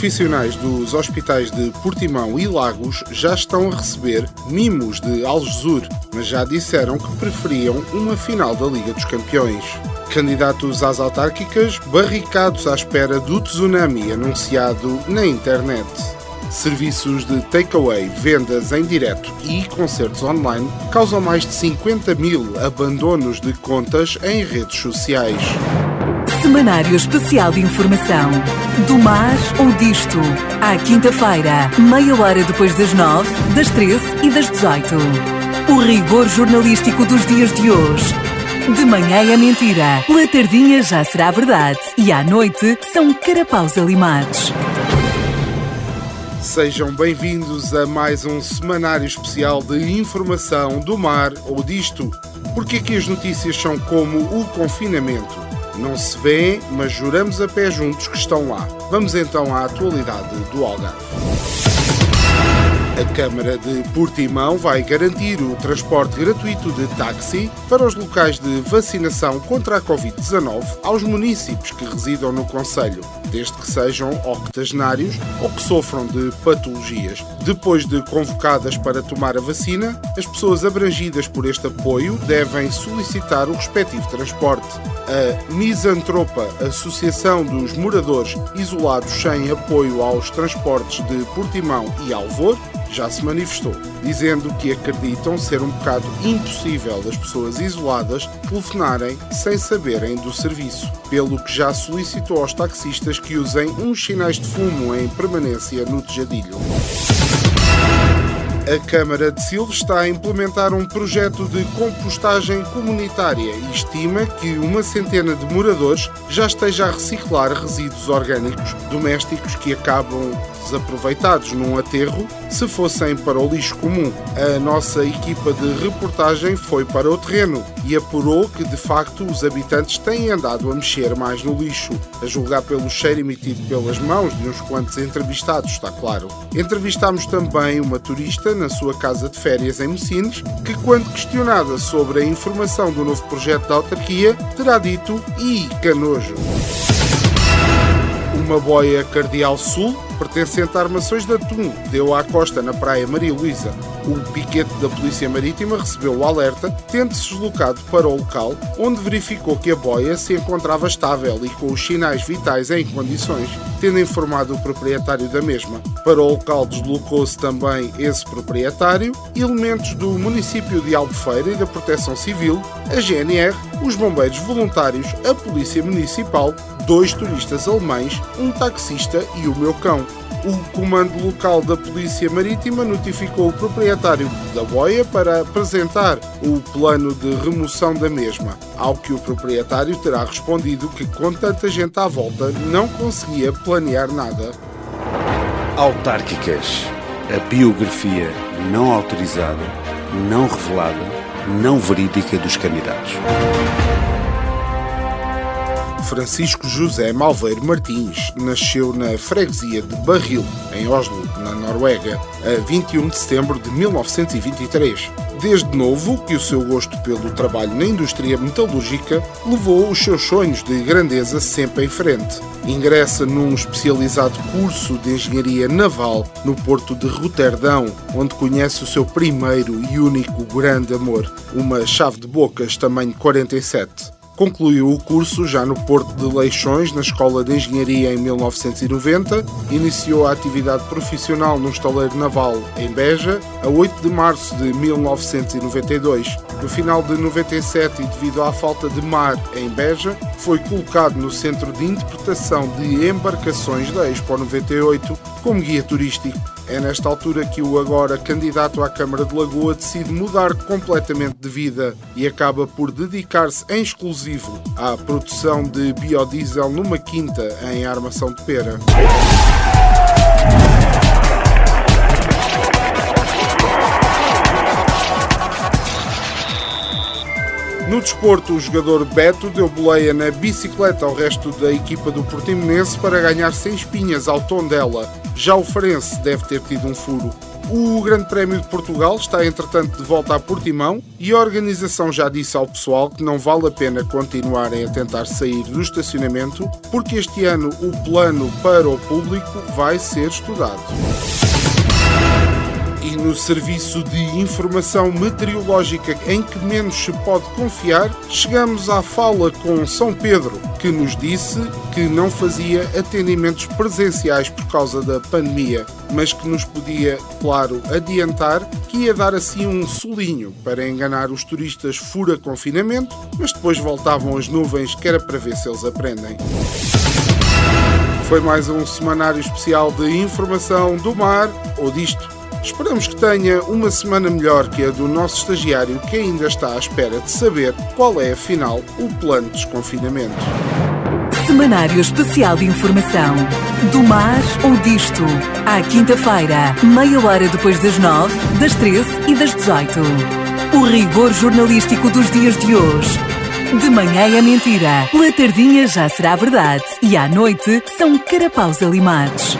Profissionais dos hospitais de Portimão e Lagos já estão a receber mimos de Algesur, mas já disseram que preferiam uma final da Liga dos Campeões. Candidatos às autárquicas, barricados à espera do tsunami anunciado na internet. Serviços de takeaway, vendas em direto e concertos online causam mais de 50 mil abandonos de contas em redes sociais. Semanário Especial de Informação. Do mar ou disto. À quinta-feira, meia hora depois das nove, das treze e das dezoito. O rigor jornalístico dos dias de hoje. De manhã é mentira, pela tardinha já será verdade e à noite são carapaus alimados. Sejam bem-vindos a mais um semanário especial de informação do mar ou disto. Porque aqui as notícias são como o confinamento. Não se vê, mas juramos a pé juntos que estão lá. Vamos então à atualidade do Algarve. A Câmara de Portimão vai garantir o transporte gratuito de táxi para os locais de vacinação contra a Covid-19 aos municípios que residam no Conselho, desde que sejam octogenários ou que sofram de patologias. Depois de convocadas para tomar a vacina, as pessoas abrangidas por este apoio devem solicitar o respectivo transporte. A Misantropa, Associação dos Moradores Isolados sem Apoio aos Transportes de Portimão e Alvor, já se manifestou, dizendo que acreditam ser um bocado impossível das pessoas isoladas telefonarem sem saberem do serviço, pelo que já solicitou aos taxistas que usem uns sinais de fumo em permanência no tejadilho. A Câmara de Silves está a implementar um projeto de compostagem comunitária e estima que uma centena de moradores já esteja a reciclar resíduos orgânicos domésticos que acabam desaproveitados num aterro se fossem para o lixo comum. A nossa equipa de reportagem foi para o terreno e apurou que de facto os habitantes têm andado a mexer mais no lixo, a julgar pelo cheiro emitido pelas mãos de uns quantos entrevistados, está claro. Entrevistámos também uma turista na sua casa de férias em Messines, que quando questionada sobre a informação do novo projeto da autarquia, terá dito e canojo. Uma boia Cardeal Sul, pertencente a armações de atum, deu à costa na praia Maria Luísa. O piquete da Polícia Marítima recebeu o alerta, tendo-se deslocado para o local, onde verificou que a boia se encontrava estável e com os sinais vitais em condições, tendo informado o proprietário da mesma. Para o local deslocou-se também esse proprietário, elementos do município de Albufeira e da Proteção Civil, a GNR, os bombeiros voluntários, a Polícia Municipal, dois turistas alemães, um taxista e o meu cão. O comando local da Polícia Marítima notificou o proprietário da boia para apresentar o plano de remoção da mesma, ao que o proprietário terá respondido que, com tanta gente à volta, não conseguia planear nada. Autárquicas. a biografia não autorizada, não revelada, não verídica dos candidatos. Francisco José Malveiro Martins nasceu na freguesia de Barril, em Oslo, na Noruega, a 21 de setembro de 1923. Desde novo que o seu gosto pelo trabalho na indústria metalúrgica levou os seus sonhos de grandeza sempre em frente. Ingressa num especializado curso de engenharia naval no porto de Roterdão, onde conhece o seu primeiro e único grande amor, uma chave de bocas tamanho 47. Concluiu o curso já no Porto de Leixões, na Escola de Engenharia em 1990. Iniciou a atividade profissional no estaleiro naval em Beja a 8 de março de 1992. No final de 97 e devido à falta de mar em Beja, foi colocado no Centro de Interpretação de Embarcações da Expo 98 como guia turístico. É nesta altura que o agora candidato à Câmara de Lagoa decide mudar completamente de vida e acaba por dedicar-se em exclusivo à produção de biodiesel numa quinta em Armação de Pera. No desporto, o jogador Beto deu boleia na bicicleta ao resto da equipa do Portimonense para ganhar sem espinhas ao tom dela. Já o Farense deve ter tido um furo. O Grande Prémio de Portugal está, entretanto, de volta a Portimão e a organização já disse ao pessoal que não vale a pena continuarem a tentar sair do estacionamento, porque este ano o plano para o público vai ser estudado. No serviço de informação meteorológica em que menos se pode confiar, chegamos à fala com São Pedro, que nos disse que não fazia atendimentos presenciais por causa da pandemia, mas que nos podia, claro, adiantar que ia dar assim um solinho para enganar os turistas fura confinamento, mas depois voltavam as nuvens que era para ver se eles aprendem. Foi mais um semanário especial de informação do mar ou disto Esperamos que tenha uma semana melhor que a do nosso estagiário que ainda está à espera de saber qual é, afinal, o plano de desconfinamento. Semanário Especial de Informação. Do mar ou disto. À quinta-feira, meia hora depois das nove, das treze e das dezoito. O rigor jornalístico dos dias de hoje. De manhã é mentira, pela tardinha já será verdade e à noite são carapaus alimados.